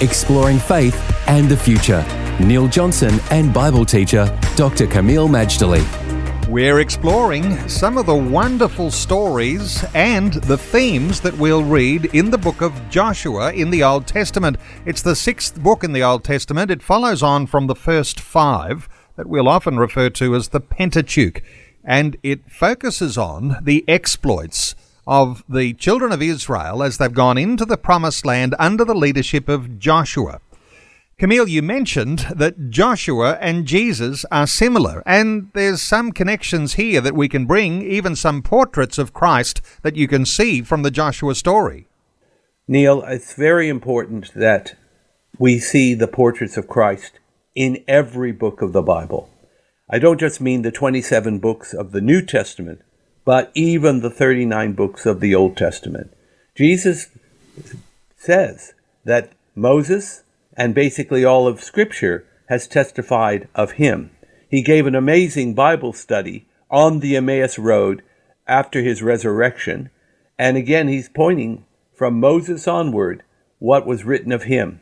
exploring faith and the future. Neil Johnson and Bible teacher Dr. Kameel Majdali. We're exploring some of the wonderful stories and the themes that we'll read in the book of Joshua in the Old Testament. It's the sixth book in the Old Testament. It follows on from the first five that we'll often refer to as the Pentateuch, and it focuses on the exploits of the children of Israel as they've gone into the promised land under the leadership of Joshua. Kameel, you mentioned that Joshua and Jesus are similar, and there's some connections here that we can bring, even some portraits of Christ that you can see from the Joshua story. Neil, it's very important that we see the portraits of Christ in every book of the Bible. I don't just mean the 27 books of the New Testament, but even the 39 books of the Old Testament. Jesus says that Moses and basically all of Scripture has testified of him. He gave an amazing Bible study on the Emmaus Road after his resurrection, and again he's pointing from Moses onward what was written of him.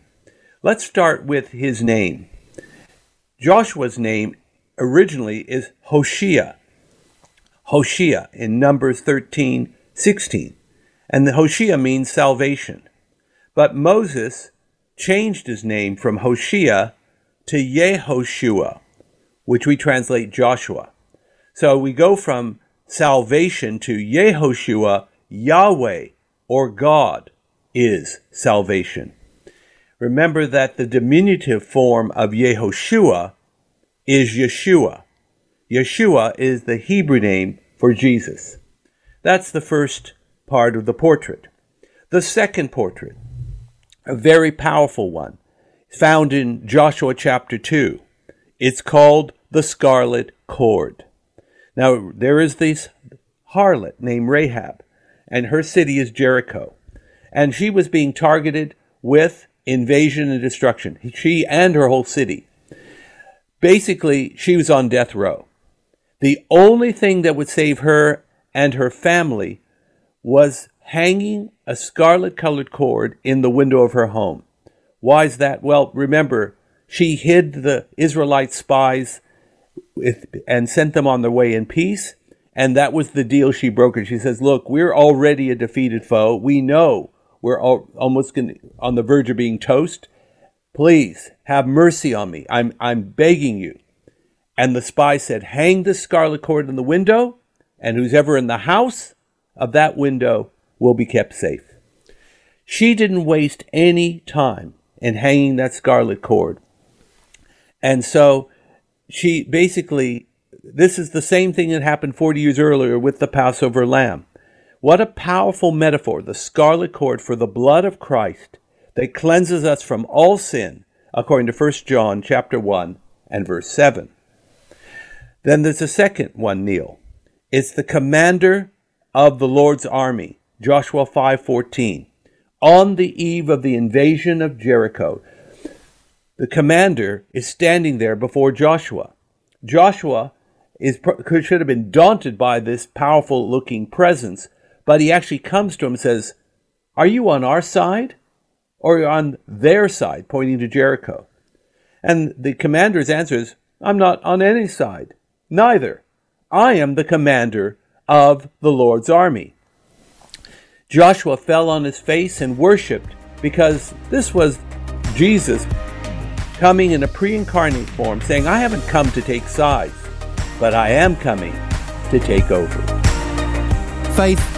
Let's start with his name. Joshua's name originally is Hoshea, Hoshea in Numbers 13 16. And the Hoshea means salvation. But Moses changed his name from Hoshea to Yehoshua, which we translate Joshua. So we go from salvation to Yehoshua, Yahweh or God is salvation. Remember that the diminutive form of Yehoshua is Yeshua. Yeshua is the Hebrew name for Jesus. That's the first part of the portrait. The second portrait, a very powerful one, found in Joshua chapter 2. It's called the Scarlet Cord. Now, there is this harlot named Rahab, and her city is Jericho. And she was being targeted with invasion and destruction, she and her whole city. Basically, she was on death row. The only thing that would save her and her family was hanging a scarlet colored cord in the window of her home. Why is that? Well, remember, she hid the Israelite spies with, and sent them on their way in peace. And that was the deal she brokered. She says, Look, we're already a defeated foe. We know we're all, almost gonna, on the verge of being toast. Please have mercy on me. I'm, I'm begging you. And the spy said, Hang the scarlet cord in the window, and who's ever in the house of that window will be kept safe. She didn't waste any time in hanging that scarlet cord. And so she basically, this is the same thing that happened 40 years earlier with the Passover lamb. What a powerful metaphor, the scarlet cord for the blood of Christ that cleanses us from all sin, according to 1 John chapter 1 and verse 7. Then there's a second one, Neil. It's the commander of the Lord's army, Joshua 5:14. On the eve of the invasion of Jericho, the commander is standing there before Joshua. Joshua is should have been daunted by this powerful looking presence, but he actually comes to him and says, "Are you on our side or on their side?" pointing to Jericho. And the commander's answer is, "I'm not on any side." Neither. I am the commander of the Lord's army. Joshua fell on his face and worshiped because this was Jesus coming in a pre incarnate form, saying, I haven't come to take sides, but I am coming to take over. Faith